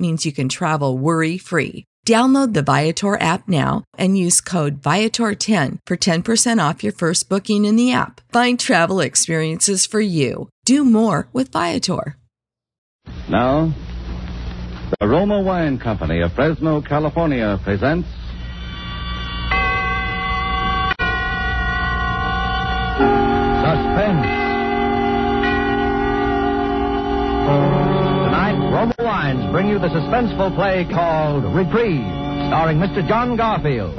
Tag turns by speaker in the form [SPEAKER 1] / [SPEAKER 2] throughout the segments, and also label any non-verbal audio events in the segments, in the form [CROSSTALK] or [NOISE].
[SPEAKER 1] means you can travel worry free. Download the Viator app now and use code Viator10 for 10% off your first booking in the app. Find travel experiences for you. Do more with Viator.
[SPEAKER 2] Now, the Roma Wine Company of Fresno, California presents.
[SPEAKER 3] The suspenseful play called Reprieve, starring Mr. John Garfield.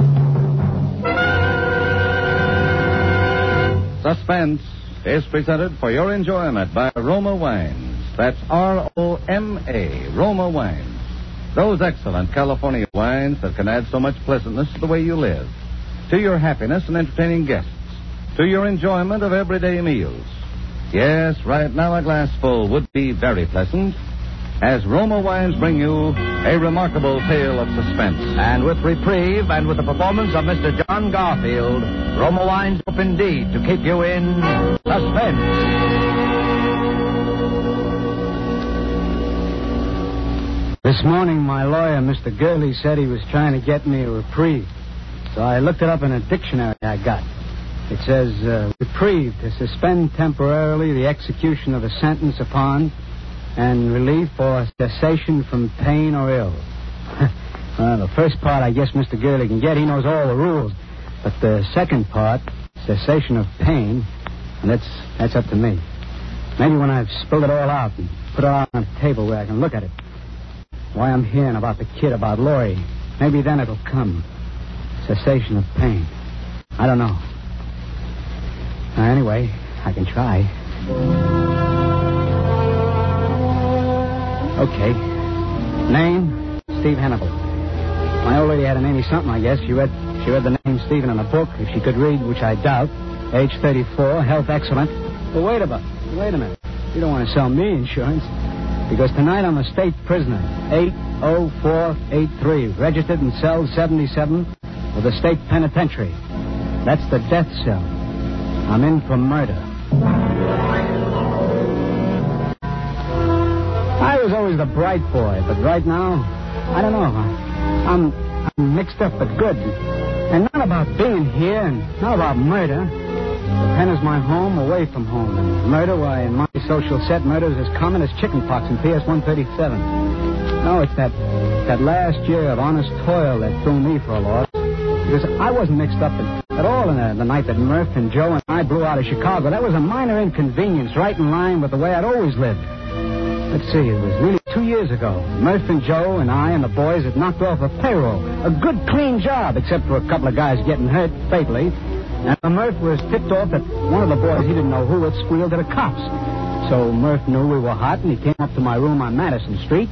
[SPEAKER 2] Suspense is presented for your enjoyment by Roma Wines. That's R O M A, Roma Wines. Those excellent California wines that can add so much pleasantness to the way you live, to your happiness in entertaining guests, to your enjoyment of everyday meals. Yes, right now a glassful would be very pleasant. As Roma Wines bring you a remarkable tale of suspense.
[SPEAKER 3] And with Reprieve and with the performance of Mr. John Garfield, Roma Wines hope indeed to keep you in suspense.
[SPEAKER 4] This morning, my lawyer, Mr. Gurley, said he was trying to get me a reprieve. So I looked it up in a dictionary I got. It says, uh, reprieve, to suspend temporarily the execution of a sentence upon and relief or cessation from pain or ill. [LAUGHS] well, the first part, I guess Mr. Gurley can get. He knows all the rules. But the second part, cessation of pain, that's, that's up to me. Maybe when I've spilled it all out and put it on a table where I can look at it. Why I'm hearing about the kid, about Laurie. Maybe then it'll come. Cessation of pain. I don't know. Anyway, I can try. Okay. Name? Steve Hannibal. My old lady had a name something, I guess. She read she read the name Stephen in a book, if she could read, which I doubt. Age 34, health excellent. Well, wait a minute. Wait a minute. You don't want to sell me insurance. Because tonight I'm a state prisoner. 80483. Registered in cell 77 of the state penitentiary. That's the death cell. I'm in for murder. Was always the bright boy, but right now, I don't know. I'm, I'm mixed up, but good. And not about being here, and not about murder. The pen is my home away from home. And murder, why, in my social set, murder is as common as chickenpox in PS 137. No, it's that, that last year of honest toil that threw me for a loss. Because I wasn't mixed up in, at all in the, the night that Murph and Joe and I blew out of Chicago. That was a minor inconvenience, right in line with the way I'd always lived. Let's see, it was really two years ago. Murph and Joe and I and the boys had knocked off a payroll. A good, clean job, except for a couple of guys getting hurt fatally. And Murph was tipped off that one of the boys, he didn't know who, had squealed to the cops. So Murph knew we were hot, and he came up to my room on Madison Street.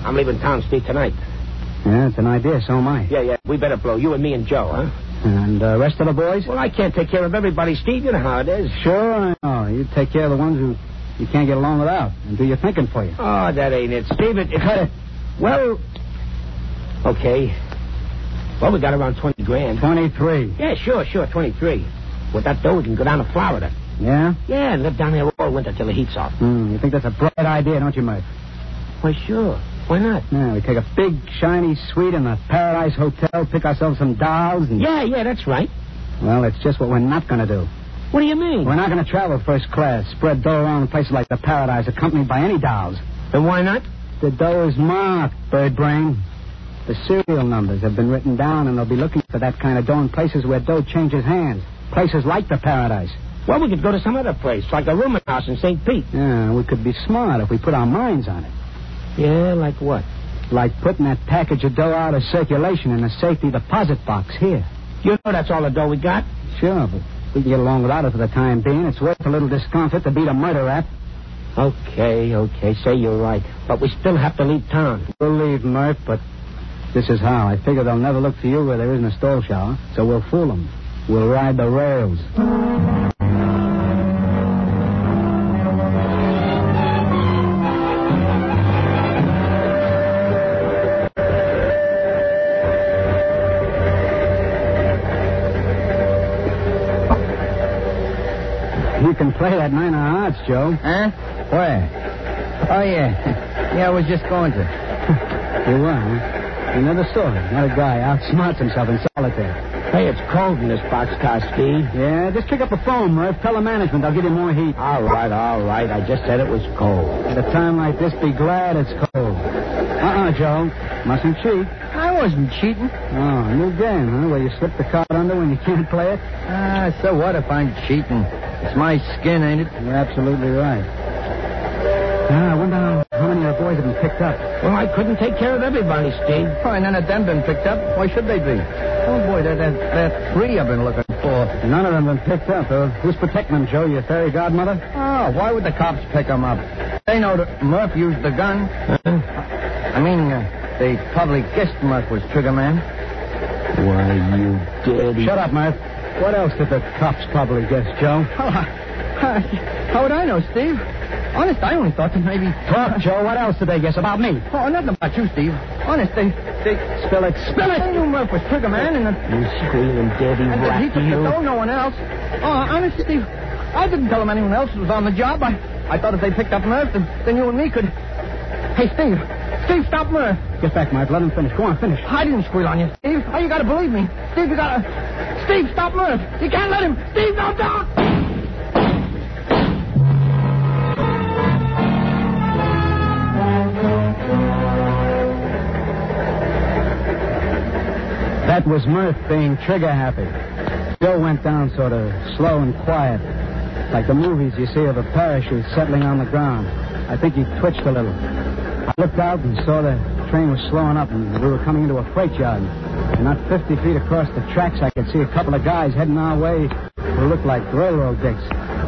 [SPEAKER 5] I'm leaving town, Steve, tonight.
[SPEAKER 4] Yeah, it's an idea, so am I.
[SPEAKER 5] Yeah, yeah. We better blow. You and me and Joe, huh?
[SPEAKER 4] And the uh, rest of the boys?
[SPEAKER 5] Well, I can't take care of everybody, Steve. You know how it is.
[SPEAKER 4] Sure, I know. You take care of the ones who you can't get along without and do your thinking for you.
[SPEAKER 5] Oh, that ain't it, Steve. It,
[SPEAKER 4] Cut it.
[SPEAKER 5] Well, okay. Well, we got around 20 grand.
[SPEAKER 4] 23.
[SPEAKER 5] Yeah, sure, sure, 23. With that dough, we can go down to Florida.
[SPEAKER 4] Yeah?
[SPEAKER 5] Yeah, and live down there all winter till the heat's off.
[SPEAKER 4] Hmm, you think that's a bright idea, don't you, Mike?
[SPEAKER 5] Why, sure. Why not?
[SPEAKER 4] Yeah, we take a big, shiny suite in the Paradise Hotel, pick ourselves some dolls, and...
[SPEAKER 5] Yeah, yeah, that's right.
[SPEAKER 4] Well, it's just what we're not going to do.
[SPEAKER 5] What do you mean?
[SPEAKER 4] We're not going to travel first class, spread dough around places like the Paradise, accompanied by any dolls.
[SPEAKER 5] Then why not?
[SPEAKER 4] The dough is marked, bird brain. The serial numbers have been written down, and they'll be looking for that kind of dough in places where dough changes hands. Places like the Paradise.
[SPEAKER 5] Well, we could go to some other place, like a rooming house in St. Pete.
[SPEAKER 4] Yeah, we could be smart if we put our minds on it.
[SPEAKER 5] Yeah, like what?
[SPEAKER 4] like putting that package of dough out of circulation in a safety deposit box here.
[SPEAKER 5] You know that's all the dough we got.
[SPEAKER 4] Sure, but we can get along without it for the time being. It's worth a little discomfort to beat a murder rap.
[SPEAKER 5] Okay, okay. Say you're right. But we still have to leave town.
[SPEAKER 4] We'll leave, Murph, but this is how. I figure they'll never look for you where there isn't a stall shower, so we'll fool them. We'll ride the rails. Joe.
[SPEAKER 3] Huh? Where? Oh, yeah. Yeah, I was just going to. [LAUGHS]
[SPEAKER 4] You were, huh? You never saw it. Not a guy outsmarts himself in solitaire.
[SPEAKER 5] Hey, it's cold in this boxcar, Steve.
[SPEAKER 4] Yeah, just pick up the phone, Murph. Tell the management I'll give you more heat.
[SPEAKER 5] All right, all right. I just said it was cold.
[SPEAKER 4] At a time like this, be glad it's cold. Uh-uh, Joe. Mustn't cheat.
[SPEAKER 3] I wasn't cheating.
[SPEAKER 4] Oh, new game, huh? Where you slip the card under when you can't play it?
[SPEAKER 3] Ah, so what if I'm cheating? It's my skin, ain't it?
[SPEAKER 4] You're absolutely right. Ah, I wonder how, how many of the boys have been picked up.
[SPEAKER 5] Well, I couldn't take care of everybody, Steve.
[SPEAKER 3] Oh, and none of them been picked up. Why should they be? Oh, boy, there, there, there are three I've been looking for.
[SPEAKER 4] None of them been picked up. Uh, who's protecting them, Joe? Your fairy godmother?
[SPEAKER 3] Oh, why would the cops pick them up? They know that Murph used the gun. I mean, uh, they probably guessed Murph was trigger man.
[SPEAKER 5] Why, you dirty...
[SPEAKER 4] Shut up, Murph. What else did the cops probably guess, Joe? [LAUGHS]
[SPEAKER 3] Oh, how would I know, Steve? Honest, I only thought that maybe.
[SPEAKER 4] Talk, Joe. What else did they guess about me?
[SPEAKER 3] Oh, nothing about you, Steve. Honest, they. they...
[SPEAKER 4] Spill it. Spill it!
[SPEAKER 3] I knew Murph was trigger man, and. The...
[SPEAKER 5] You squealing dirty
[SPEAKER 3] and
[SPEAKER 5] rat,
[SPEAKER 3] he took the
[SPEAKER 5] you.
[SPEAKER 3] dough, no one else. Oh, honest, Steve. I didn't tell them anyone else was on the job. I, I thought if they picked up Murph, then, then you and me could. Hey, Steve. Steve, stop Murph.
[SPEAKER 4] Get back, Murph. Let him finish. Go on, finish.
[SPEAKER 3] I didn't squeal on you, Steve. Oh, you gotta believe me. Steve, you gotta. Steve, stop Murph. You can't let him. Steve, no, don't.
[SPEAKER 4] That was Murph being trigger happy. Joe went down sort of slow and quiet, like the movies you see of a parachute settling on the ground. I think he twitched a little. I looked out and saw the train was slowing up, and we were coming into a freight yard. Not 50 feet across the tracks, I could see a couple of guys heading our way who looked like railroad dicks.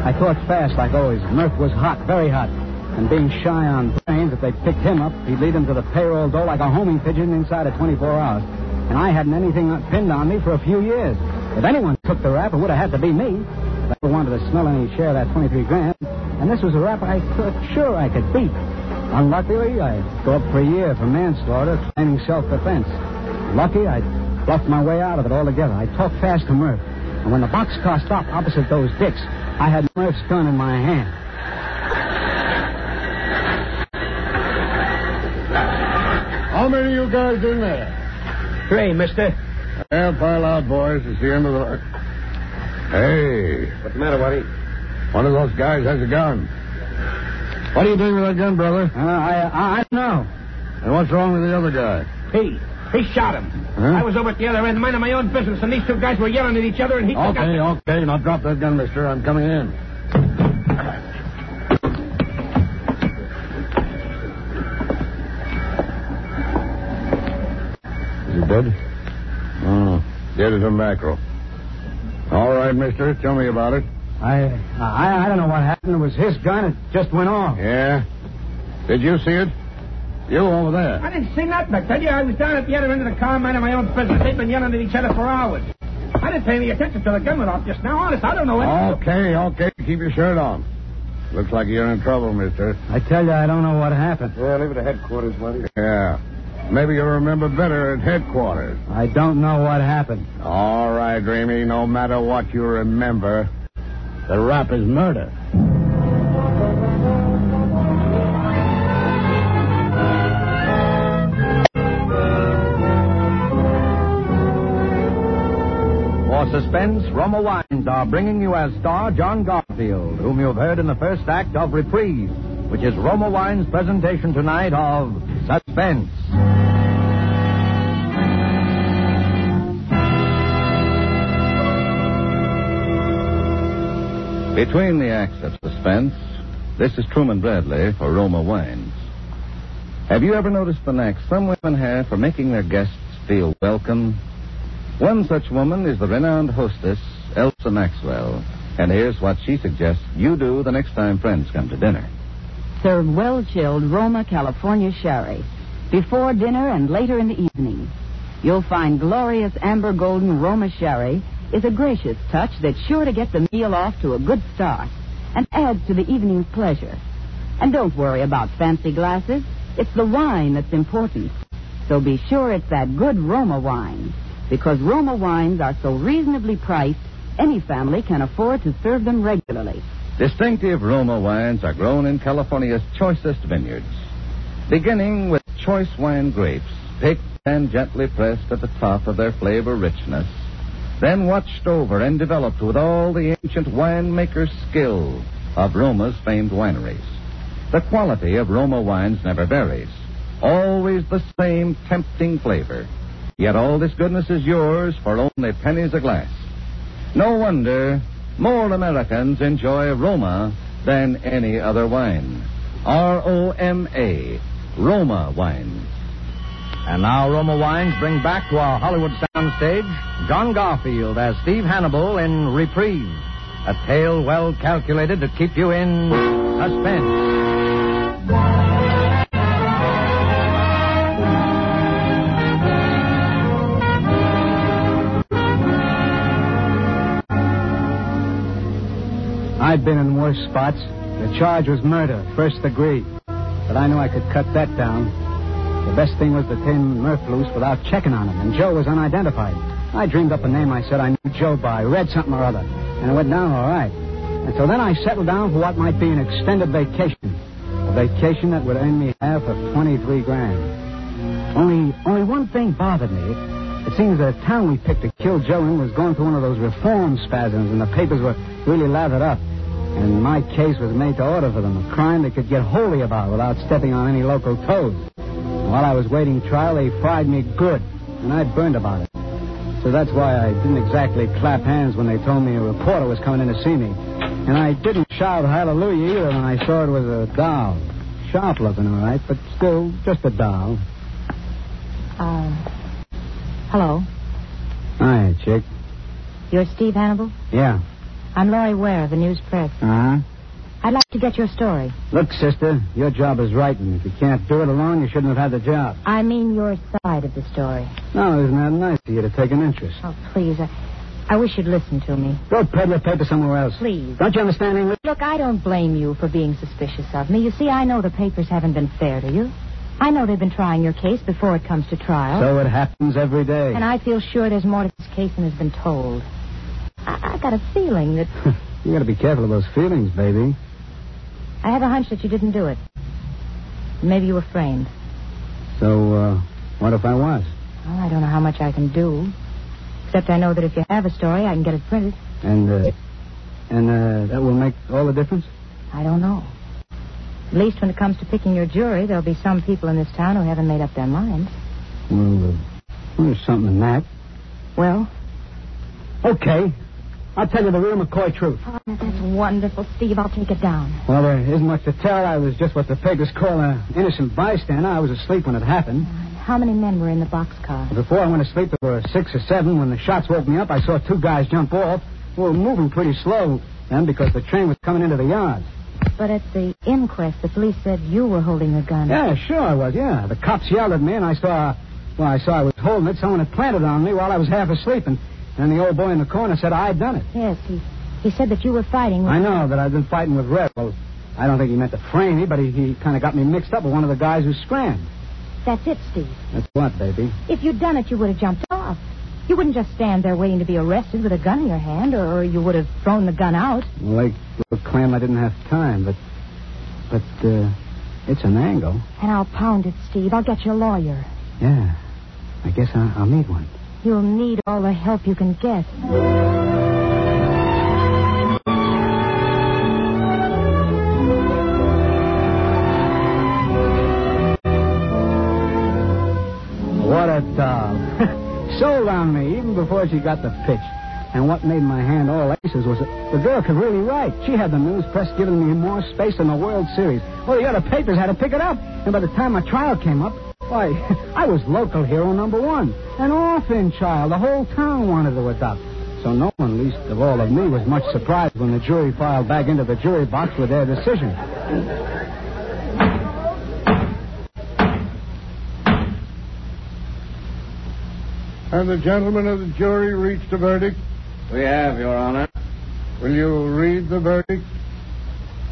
[SPEAKER 4] I thought fast, like always. Murph was hot, very hot. And being shy on brains, if they picked him up, he'd lead them to the payroll door like a homing pigeon inside of 24 hours. And I hadn't anything pinned on me for a few years. If anyone took the rap, it would have had to be me. I never wanted to smell any share of that 23 grand. And this was a rap I thought sure I could beat. Unluckily, I'd go up for a year for manslaughter, claiming self-defense. Lucky, I bluffed my way out of it altogether. I talked fast to Murph. And when the boxcar stopped opposite those dicks, I had Murph's gun in my hand.
[SPEAKER 6] How many of you guys in there?
[SPEAKER 5] Three, mister.
[SPEAKER 6] Well, pile out, boys. It's the end of the. Hey,
[SPEAKER 5] What's the matter, Waddy?
[SPEAKER 6] one of those guys has a gun. What are you doing with that gun, brother?
[SPEAKER 4] Uh, I, I, I don't know.
[SPEAKER 6] And what's wrong with the other guy?
[SPEAKER 5] He. He shot him.
[SPEAKER 6] Huh?
[SPEAKER 5] I was over at the other end, minding my own business, and these two guys were yelling at each other, and he took
[SPEAKER 6] Okay,
[SPEAKER 5] out...
[SPEAKER 6] okay. Now drop that gun, mister. I'm coming in. Is he dead? Oh, dead as a mackerel. All right, mister. Tell me about it.
[SPEAKER 4] I, I, I don't know what happened. It was his gun. It just went off.
[SPEAKER 6] Yeah? Did you see it? You over there.
[SPEAKER 5] I didn't see nothing. I tell you, I was down at the other end of the car, minding my own business. They've been yelling at each other for hours. I didn't pay any attention till the gun went off just now. Honest, I don't know anything.
[SPEAKER 6] Okay, okay. Keep your shirt on. Looks like you're in trouble, mister.
[SPEAKER 4] I tell you, I don't know what happened.
[SPEAKER 6] Yeah, leave it at headquarters, buddy. Yeah. Maybe you'll remember better at headquarters.
[SPEAKER 4] I don't know what happened.
[SPEAKER 6] All right, Dreamy. No matter what you remember, the rap is murder.
[SPEAKER 3] Suspense, Roma Wines are bringing you as star John Garfield, whom you've heard in the first act of Reprieve, which is Roma Wines' presentation tonight of Suspense.
[SPEAKER 2] Between the acts of suspense, this is Truman Bradley for Roma Wines. Have you ever noticed the knack some women have for making their guests feel welcome? One such woman is the renowned hostess, Elsa Maxwell. And here's what she suggests you do the next time friends come to dinner.
[SPEAKER 7] Serve well chilled Roma California sherry before dinner and later in the evening. You'll find glorious amber golden Roma sherry is a gracious touch that's sure to get the meal off to a good start and adds to the evening's pleasure. And don't worry about fancy glasses. It's the wine that's important. So be sure it's that good Roma wine. Because Roma wines are so reasonably priced, any family can afford to serve them regularly.
[SPEAKER 2] Distinctive Roma wines are grown in California's choicest vineyards. Beginning with choice wine grapes, picked and gently pressed at the top of their flavor richness, then watched over and developed with all the ancient winemaker's skill of Roma's famed wineries. The quality of Roma wines never varies. Always the same tempting flavor. Yet all this goodness is yours for only pennies a glass. No wonder more Americans enjoy Roma than any other wine. R O M A, Roma wines.
[SPEAKER 3] And now Roma Wines bring back to our Hollywood soundstage John Garfield as Steve Hannibal in Reprieve, a tale well calculated to keep you in suspense.
[SPEAKER 4] I'd been in worse spots. The charge was murder, first degree. But I knew I could cut that down. The best thing was to turn Murph loose without checking on him, and Joe was unidentified. I dreamed up a name I said I knew Joe by, read something or other, and it went down all right. And so then I settled down for what might be an extended vacation. A vacation that would earn me half of 23 grand. Only, only one thing bothered me. It seems the town we picked to kill Joe in was going through one of those reform spasms, and the papers were really lathered up. And my case was made to order for them, a crime they could get holy about without stepping on any local toes. While I was waiting trial, they fried me good, and I burned about it. So that's why I didn't exactly clap hands when they told me a reporter was coming in to see me. And I didn't shout hallelujah either when I saw it was a doll. Sharp looking, all right, but still just a doll.
[SPEAKER 8] Uh, hello.
[SPEAKER 4] Hi, chick.
[SPEAKER 8] You're Steve Hannibal?
[SPEAKER 4] Yeah.
[SPEAKER 8] I'm Laurie Ware of the News Press.
[SPEAKER 4] Uh huh.
[SPEAKER 8] I'd like to get your story.
[SPEAKER 4] Look, sister, your job is writing. If you can't do it alone, you shouldn't have had the job.
[SPEAKER 8] I mean your side of the story.
[SPEAKER 4] No, isn't that nice of you to take an interest?
[SPEAKER 8] Oh, please. I, I wish you'd listen to me.
[SPEAKER 4] Go peddle paper somewhere else.
[SPEAKER 8] Please.
[SPEAKER 4] Don't you understand English?
[SPEAKER 8] Look, I don't blame you for being suspicious of me. You see, I know the papers haven't been fair to you. I know they've been trying your case before it comes to trial.
[SPEAKER 4] So it happens every day.
[SPEAKER 8] And I feel sure there's more to this case than has been told. I, I got a feeling that [LAUGHS]
[SPEAKER 4] you got to be careful of those feelings, baby.
[SPEAKER 8] I have a hunch that you didn't do it. Maybe you were framed.
[SPEAKER 4] So, uh, what if I was?
[SPEAKER 8] Well, I don't know how much I can do. Except I know that if you have a story, I can get it printed.
[SPEAKER 4] And, uh, and, uh, that will make all the difference?
[SPEAKER 8] I don't know. At least when it comes to picking your jury, there'll be some people in this town who haven't made up their minds.
[SPEAKER 4] Well, uh, there's something in that.
[SPEAKER 8] Well?
[SPEAKER 4] Okay. I'll tell you the real McCoy truth.
[SPEAKER 8] Oh, that's wonderful, Steve. I'll take it down.
[SPEAKER 4] Well, there isn't much to tell. I was just what the papers call an innocent bystander. I was asleep when it happened.
[SPEAKER 8] How many men were in the boxcar?
[SPEAKER 4] Before I went to sleep, there were six or seven. When the shots woke me up, I saw two guys jump off. We were moving pretty slow then because the train was coming into the yard.
[SPEAKER 8] But at the inquest, the police said you were holding a gun.
[SPEAKER 4] Yeah, sure I was, yeah. The cops yelled at me, and I saw, well, I saw I was holding it. Someone had planted it on me while I was half asleep, and, and the old boy in the corner said I'd done it.
[SPEAKER 8] Yes, he, he said that you were fighting with...
[SPEAKER 4] I know that I've been fighting with Red. Well, I don't think he meant to frame me, but he, he kind of got me mixed up with one of the guys who scrammed.
[SPEAKER 8] That's it, Steve.
[SPEAKER 4] That's what, baby?
[SPEAKER 8] If you'd done it, you would have jumped off. You wouldn't just stand there waiting to be arrested with a gun in your hand, or, you would have thrown the gun out.
[SPEAKER 4] Like little clam, I didn't have time, but but uh, it's an angle.
[SPEAKER 8] And I'll pound it, Steve. I'll get you a lawyer.
[SPEAKER 4] Yeah, I guess I'll, I'll need one.
[SPEAKER 8] You'll need all the help you can get.
[SPEAKER 4] What a doll. [LAUGHS] Sold on me even before she got the pitch. And what made my hand all aces was that the girl could really write. She had the news press giving me more space than the World Series. Well, you got the other papers had to pick it up. And by the time my trial came up, why, [LAUGHS] I was local hero number one. An orphan child the whole town wanted to adopt. So no one, least of all of me, was much surprised when the jury filed back into the jury box with their decision.
[SPEAKER 6] Have the gentlemen of the jury reached a verdict?
[SPEAKER 3] We have, Your Honor.
[SPEAKER 6] Will you read the verdict?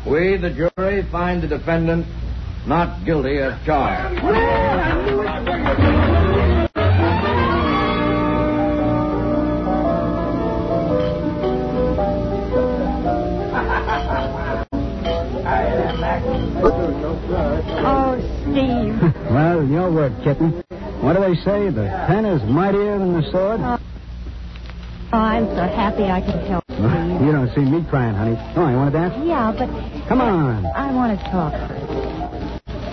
[SPEAKER 3] We, the jury, find the defendant not guilty as charged.
[SPEAKER 8] Oh, Steve. [LAUGHS]
[SPEAKER 4] well, your word, kitten. What do they say? The pen is mightier than the sword?
[SPEAKER 8] Oh, I'm so happy I can help
[SPEAKER 4] You don't see me crying, honey. Oh, you want to dance?
[SPEAKER 8] Yeah, but
[SPEAKER 4] Come on.
[SPEAKER 8] I want to talk.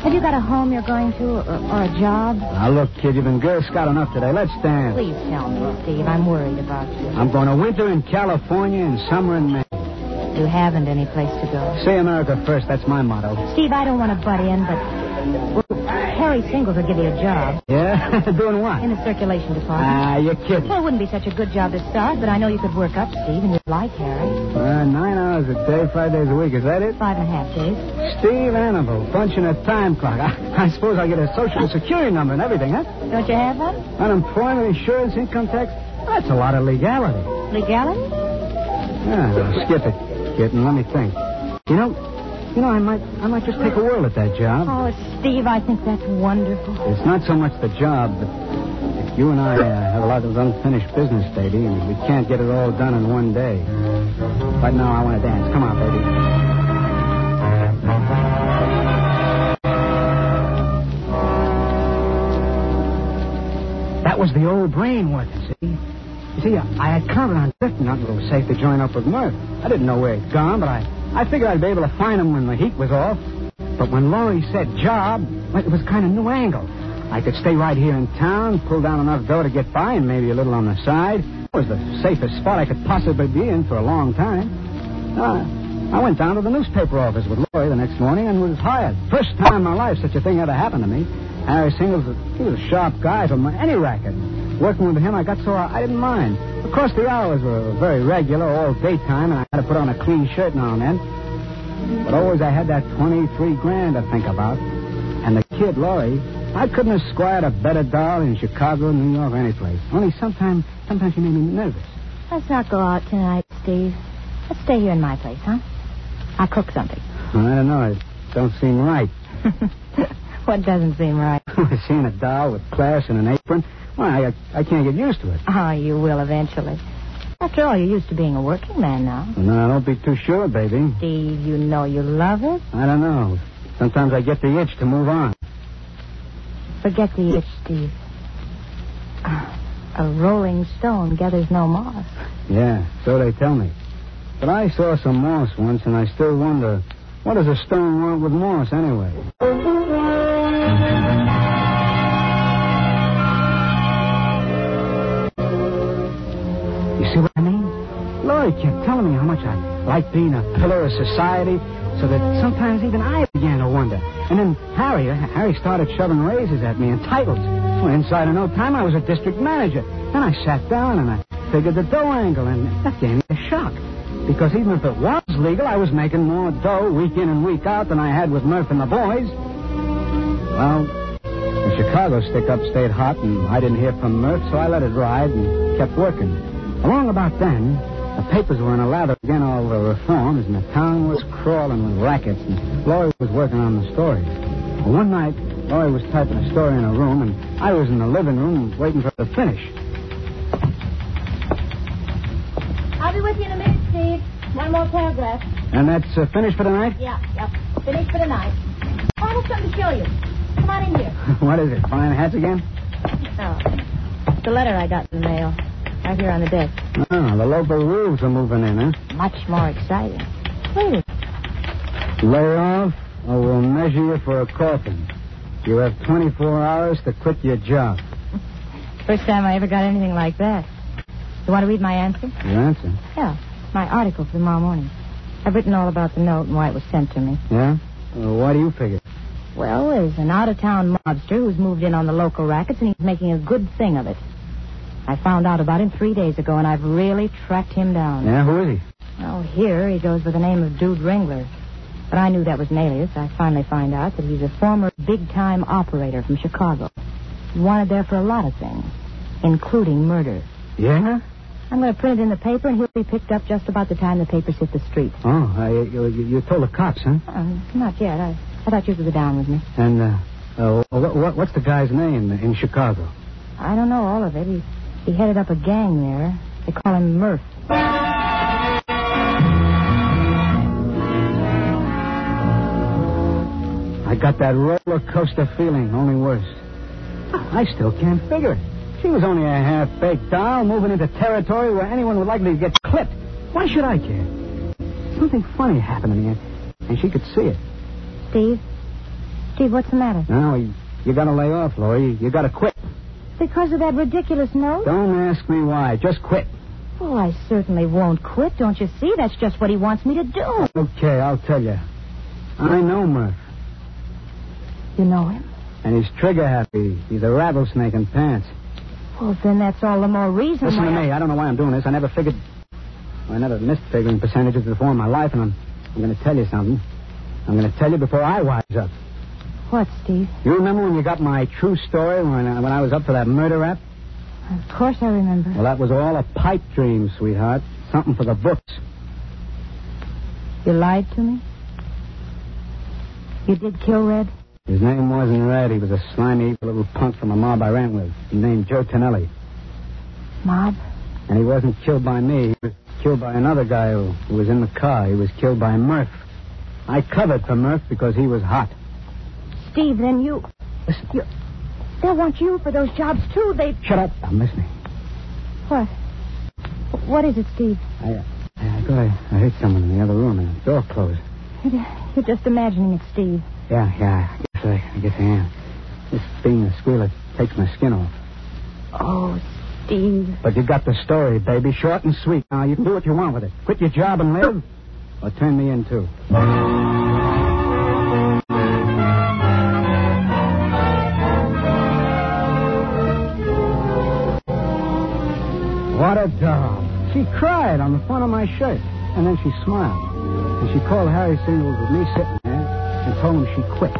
[SPEAKER 8] Have you got a home you're going to or, or a job?
[SPEAKER 4] Now, look, kid, you've been Girl Scout enough today. Let's dance.
[SPEAKER 8] Please tell me, Steve. I'm worried about you.
[SPEAKER 4] I'm going to winter in California and summer in Maine.
[SPEAKER 8] You haven't any place to go.
[SPEAKER 4] Say America first. That's my motto.
[SPEAKER 8] Steve, I don't want to butt in, but well, Harry Singles will give you a job
[SPEAKER 4] Yeah? [LAUGHS] Doing what?
[SPEAKER 8] in the circulation department.
[SPEAKER 4] Ah, you're kidding.
[SPEAKER 8] Well, it wouldn't be such a good job to start, but I know you could work up, Steve, and you'd like Harry.
[SPEAKER 4] Uh, nine hours a day, five days a week. Is that it?
[SPEAKER 8] Five and a half days.
[SPEAKER 4] Steve Hannibal, punching a time clock. [LAUGHS] I, I suppose I'll get a social security number and everything, huh?
[SPEAKER 8] Don't you have one?
[SPEAKER 4] Unemployment insurance, income tax. That's a lot of legality.
[SPEAKER 8] Legality?
[SPEAKER 4] Yeah, well, skip it, kitten. Let me think. You know, you know, I might, I might just take a whirl at that job.
[SPEAKER 8] Oh, Steve, I think that's wonderful.
[SPEAKER 4] It's not so much the job, but you and I uh, have a lot of unfinished business, baby, and we can't get it all done in one day. Right now, I want to dance. Come on, baby. That was the old brain working, see? You see, I had counted on drifting until it was safe to join up with Murph. I didn't know where he'd gone, but I, I figured I'd be able to find him when the heat was off. But when Laurie said job, it was kind of new angle. I could stay right here in town, pull down enough dough to get by, and maybe a little on the side. It was the safest spot I could possibly be in for a long time. Uh, I went down to the newspaper office with Laurie the next morning and was hired. First time in my life such a thing ever happened to me. Harry Singles, he was a sharp guy from any racket. Working with him, I got so I didn't mind. Of course, the hours were very regular, all daytime, and I had to put on a clean shirt now and then. But always I had that 23 grand to think about. And the kid, Laurie, I couldn't have squired a better doll in Chicago, New York, any place. Only sometimes, sometimes she made me nervous.
[SPEAKER 8] Let's not go out tonight, Steve. Let's stay here in my place, huh? I'll cook something.
[SPEAKER 4] I don't know. It don't seem right. [LAUGHS]
[SPEAKER 8] what doesn't seem right? [LAUGHS]
[SPEAKER 4] Seeing a doll with class and an apron, well, I, I can't get used to it.
[SPEAKER 8] Oh, you will eventually. After all, you're used to being a working man now.
[SPEAKER 4] No, don't be too sure, baby.
[SPEAKER 8] Steve, you know you love it.
[SPEAKER 4] I don't know. Sometimes I get the itch to move on.
[SPEAKER 8] Forget the itch, Steve. A rolling stone gathers no moss.
[SPEAKER 4] Yeah, so they tell me. But I saw some moss once, and I still wonder, what does a stone want with moss anyway? Laurie kept telling me how much I like being a pillar of society, so that sometimes even I began to wonder. And then Harry, uh, Harry started shoving raises at me and titles. Well, inside of no time, I was a district manager. Then I sat down and I figured the dough angle, and that gave me a shock. Because even if it was legal, I was making more dough week in and week out than I had with Murph and the boys. Well, the Chicago stick-up stayed hot, and I didn't hear from Murph, so I let it ride and kept working. Along about then, the papers were in a lather again all over reforms, and the town was crawling with rackets, and Laurie was working on the story. Well, one night, Laurie was typing a story in her room, and I was in the living room waiting for her to finish.
[SPEAKER 8] I'll be with you in a minute, Steve. One more paragraph.
[SPEAKER 4] And that's uh, finished for tonight?
[SPEAKER 8] Yeah, yep. Finished for tonight. Oh, I have something to show you. Come on in here. [LAUGHS]
[SPEAKER 4] what is it, fine hats again?
[SPEAKER 8] Oh, It's the letter I got in the mail. Right here on the desk.
[SPEAKER 4] Oh, ah, the local roofs are moving in, huh?
[SPEAKER 8] Much more exciting. Wait
[SPEAKER 4] Lay off, or we'll measure you for a coffin. You have 24 hours to quit your job. [LAUGHS]
[SPEAKER 8] First time I ever got anything like that. You want to read my answer?
[SPEAKER 4] Your answer?
[SPEAKER 8] Yeah, my article for tomorrow morning. I've written all about the note and why it was sent to me.
[SPEAKER 4] Yeah? Well, why do you figure?
[SPEAKER 8] Well, there's an out-of-town mobster who's moved in on the local rackets, and he's making a good thing of it. I found out about him three days ago, and I've really tracked him down.
[SPEAKER 4] Yeah, who is he?
[SPEAKER 8] Well, here he goes by the name of Dude Ringler. But I knew that was an alias. I finally find out that he's a former big-time operator from Chicago. Wanted there for a lot of things, including murder.
[SPEAKER 4] Yeah?
[SPEAKER 8] I'm going to print it in the paper, and he'll be picked up just about the time the papers hit the street.
[SPEAKER 4] Oh, uh, you, you, told the cops, huh?
[SPEAKER 8] Uh, not yet. I, I thought you would go down with me.
[SPEAKER 4] And, uh, uh what, what, what's the guy's name in Chicago?
[SPEAKER 8] I don't know all of it. He, he headed up a gang there. They call him Murph.
[SPEAKER 4] I got that roller coaster feeling, only worse. I still can't figure it. She was only a half-baked doll moving into territory where anyone would likely get clipped. Why should I care? Something funny happened to me, and she could see it.
[SPEAKER 8] Steve? Steve, what's the matter?
[SPEAKER 4] No, you, you gotta lay off, Laurie. You, you gotta quit.
[SPEAKER 8] Because of that ridiculous note?
[SPEAKER 4] Don't ask me why. Just quit.
[SPEAKER 8] Oh, I certainly won't quit. Don't you see? That's just what he wants me to do.
[SPEAKER 4] Okay, I'll tell you. I know Murph.
[SPEAKER 8] You know him?
[SPEAKER 4] And he's trigger happy. He's a rattlesnake in pants.
[SPEAKER 8] Well, then that's all the more reason
[SPEAKER 4] Listen
[SPEAKER 8] why
[SPEAKER 4] to
[SPEAKER 8] I-
[SPEAKER 4] me. I don't know why I'm doing this. I never figured. I never missed figuring percentages before in my life, and I'm, I'm going to tell you something. I'm going to tell you before I wise up.
[SPEAKER 8] What, Steve?
[SPEAKER 4] You remember when you got my true story when, I- when I was up for that murder rap?
[SPEAKER 8] Of course I remember.
[SPEAKER 4] Well, that was all a pipe dream, sweetheart. Something for the books.
[SPEAKER 8] You lied to me? You did kill Red?
[SPEAKER 4] His name wasn't Red. He was a slimy little punk from a mob I ran with, named Joe Tonelli.
[SPEAKER 8] Mob?
[SPEAKER 4] And he wasn't killed by me. He was killed by another guy who, who was in the car. He was killed by Murph. I covered for Murph because he was hot.
[SPEAKER 8] Steve, then you.
[SPEAKER 4] Listen.
[SPEAKER 8] you they'll want you for those jobs, too. They.
[SPEAKER 4] Shut up. I'm listening.
[SPEAKER 8] What? What is it, Steve?
[SPEAKER 4] I, uh, I thought I, I heard someone in the other room and the door closed.
[SPEAKER 8] You're just imagining it, Steve.
[SPEAKER 4] Yeah, yeah. I guess I, I guess I am. This being a squealer takes my skin off.
[SPEAKER 8] Oh, Steve.
[SPEAKER 4] But you got the story, baby. Short and sweet. Now, you can do what you want with it. Quit your job and live, or turn me in, too. She cried on the front of my shirt, and then she smiled. And she called Harry Singles with me sitting there and told him she quit.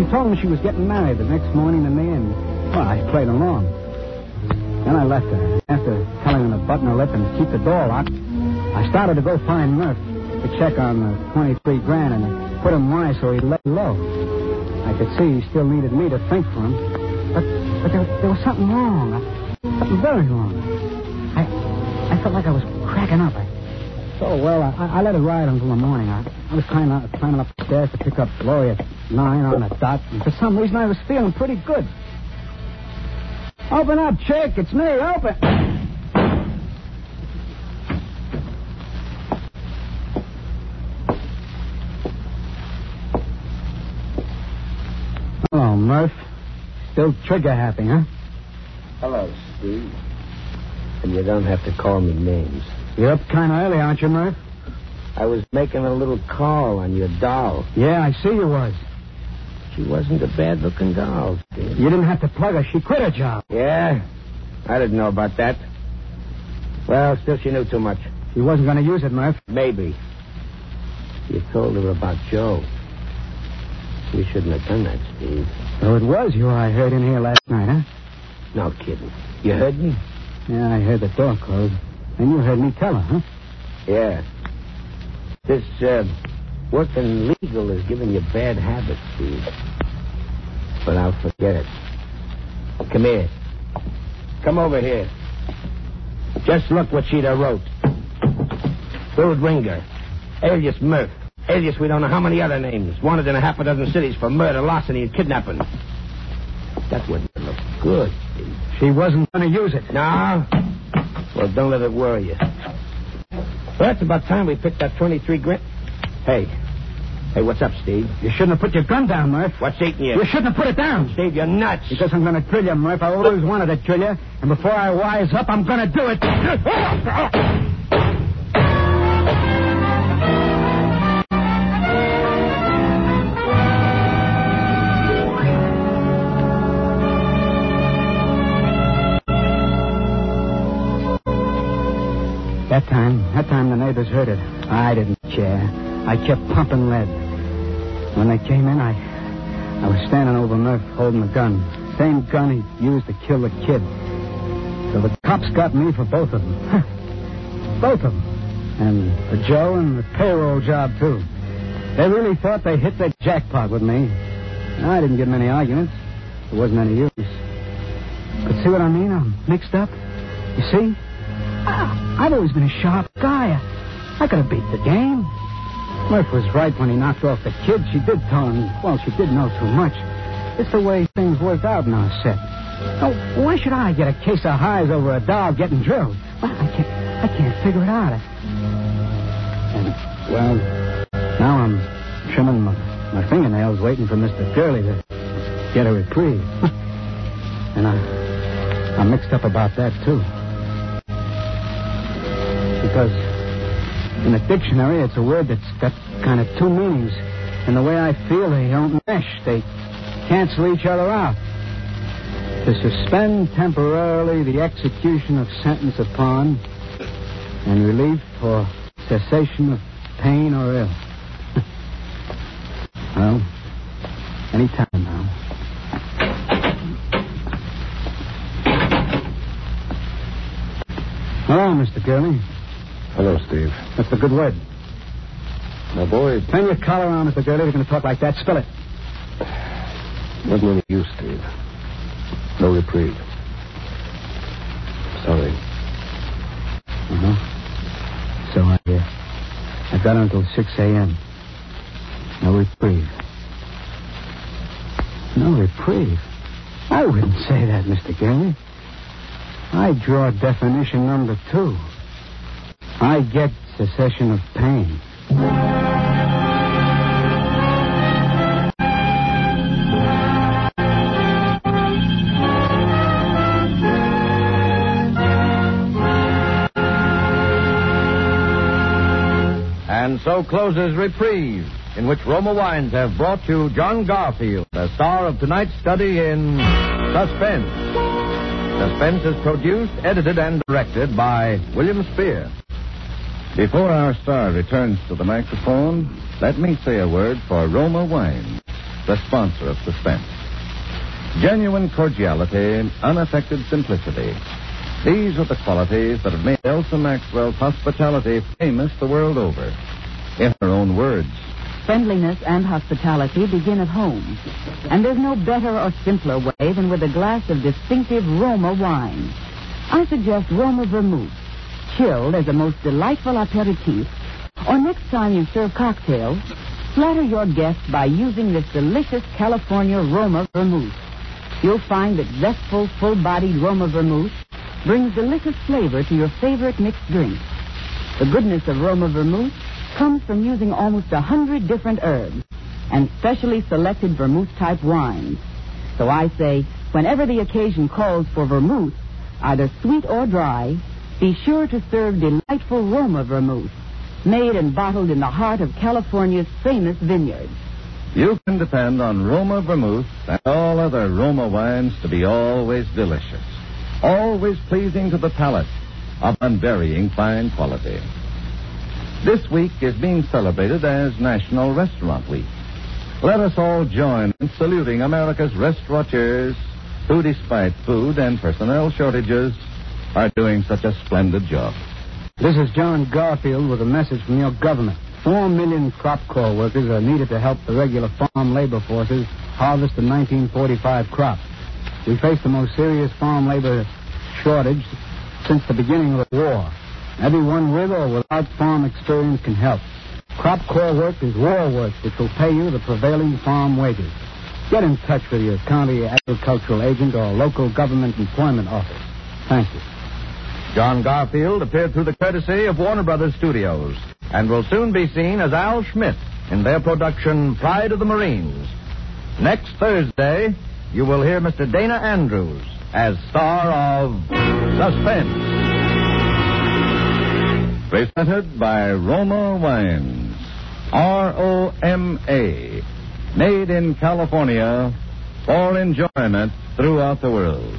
[SPEAKER 4] She told him she was getting married the next morning to me, and, well, I played along. Then I left her. After telling her to button her lip and keep the door locked, I started to go find Murph to check on the 23 grand and put him wise so he'd lay low. I could see he still needed me to think for him. But, but there, there was something wrong. Something very wrong. I, I felt like I was cracking up. I, so, well, I, I let it ride until the morning. I, I was climbing up, climbing up the stairs to pick up Gloria at 9 on the dot, and for some reason I was feeling pretty good. Open up, chick. It's me. Open. Hello, Murph. Still trigger happy, huh?
[SPEAKER 9] Hello, Steve. And you don't have to call me names.
[SPEAKER 4] You're up kind of early, aren't you, Murph?
[SPEAKER 9] I was making a little call on your doll.
[SPEAKER 4] Yeah, I see you was.
[SPEAKER 9] She wasn't a bad looking doll, Steve.
[SPEAKER 4] You didn't have to plug her. She quit her job.
[SPEAKER 9] Yeah? I didn't know about that. Well, still, she knew too much.
[SPEAKER 4] She wasn't going to use it, Murph.
[SPEAKER 9] Maybe. You told her about Joe. You shouldn't have done that, Steve.
[SPEAKER 4] Oh, it was you I heard in here last night, huh?
[SPEAKER 9] No kidding. You heard me?
[SPEAKER 4] Yeah, I heard the door close. And you heard me tell her, huh?
[SPEAKER 9] Yeah. This, uh, working legal is giving you bad habits, Steve. But I'll forget it. Come here. Come over here. Just look what Sheeta wrote. Dude Ringer. Alias Murph. Alias we don't know how many other names. Wanted in a half a dozen cities for murder, larceny, and kidnapping. That wouldn't look good, Steve.
[SPEAKER 4] She wasn't going to use it.
[SPEAKER 9] No? Well, don't let it worry you. Well, it's about time we picked that 23 grand. Hey. Hey, what's up, Steve?
[SPEAKER 4] You shouldn't have put your gun down, Murph.
[SPEAKER 9] What's eating you?
[SPEAKER 4] You shouldn't have put it down.
[SPEAKER 9] Steve, you're nuts.
[SPEAKER 4] Because I'm going to drill you, Murph. I always wanted to drill you. And before I wise up, I'm going to do it. [LAUGHS] time, that time the neighbors heard it. I didn't care. I kept pumping lead. When they came in, I, I was standing over Murph holding the gun. Same gun he used to kill the kid. So the cops got me for both of them. both of them. And for Joe and the payroll job, too. They really thought they hit their jackpot with me. I didn't get many arguments. There wasn't any use. But see what I mean? I'm mixed up. You see? I, I've always been a sharp guy. I, could have beat the game. Murph was right when he knocked off the kid. She did tell him, well, she did know too much. It's the way things worked out in our set. Oh, why should I get a case of highs over a dog getting drilled? Well, I can't, I can't figure it out. And, well, now I'm trimming my, my fingernails waiting for Mr. Gurley to get a reprieve. [LAUGHS] and I, I'm mixed up about that, too. Because in the dictionary, it's a word that's got kind of two meanings. And the way I feel, they don't mesh. They cancel each other out. To suspend temporarily the execution of sentence upon and relief for cessation of pain or ill. [LAUGHS] well, any time now. Hello, Mr. Gurley.
[SPEAKER 6] Hello, Steve.
[SPEAKER 4] That's the good word.
[SPEAKER 6] My boy,
[SPEAKER 4] Turn your collar around, Mr. Gurley. If you're going to talk like that, spill it.
[SPEAKER 6] wasn't any use, Steve. No reprieve. Sorry.
[SPEAKER 4] Uh-huh. So I, uh, I got until 6 a.m. No reprieve. No reprieve? I wouldn't say that, Mr. Gurley. I draw definition number two. I get cessation of pain.
[SPEAKER 3] And so closes Reprieve, in which Roma Wines have brought you John Garfield, the star of tonight's study in Suspense. Suspense is produced, edited, and directed by William Spier.
[SPEAKER 2] Before our star returns to the microphone, let me say a word for Roma Wine, the sponsor of Suspense. Genuine cordiality, unaffected simplicity. These are the qualities that have made Elsa Maxwell's hospitality famous the world over. In her own words,
[SPEAKER 7] Friendliness and hospitality begin at home. And there's no better or simpler way than with a glass of distinctive Roma wine. I suggest Roma Vermouth, chilled as a most delightful aperitif. Or next time you serve cocktails, flatter your guests by using this delicious California Roma Vermouth. You'll find that zestful, full-bodied Roma Vermouth brings delicious flavor to your favorite mixed drink. The goodness of Roma Vermouth comes from using almost a hundred different herbs and specially selected vermouth-type wines. So I say, whenever the occasion calls for vermouth, either sweet or dry, be sure to serve delightful Roma Vermouth, made and bottled in the heart of California's famous vineyards.
[SPEAKER 2] you can depend on Roma Vermouth and all other Roma wines to be always delicious, always pleasing to the palate, of unvarying fine quality. This week is being celebrated as National Restaurant Week. Let us all join in saluting America's restaurateurs who, despite food and personnel shortages, are doing such a splendid job.
[SPEAKER 4] This is John Garfield with a message from your government. Four million crop corps workers are needed to help the regular farm labor forces harvest the 1945 crop. We face the most serious farm labor shortage since the beginning of the war. Everyone with or without farm experience can help. Crop corps work is war work, which will pay you the prevailing farm wages. Get in touch with your county agricultural agent or local government employment office. Thank you.
[SPEAKER 3] John Garfield appeared through the courtesy of Warner Brothers Studios and will soon be seen as Al Schmidt in their production Pride of the Marines. Next Thursday, you will hear Mr. Dana Andrews as star of Suspense.
[SPEAKER 2] Presented by Roma Wines. R O M A. Made in California for enjoyment throughout the world.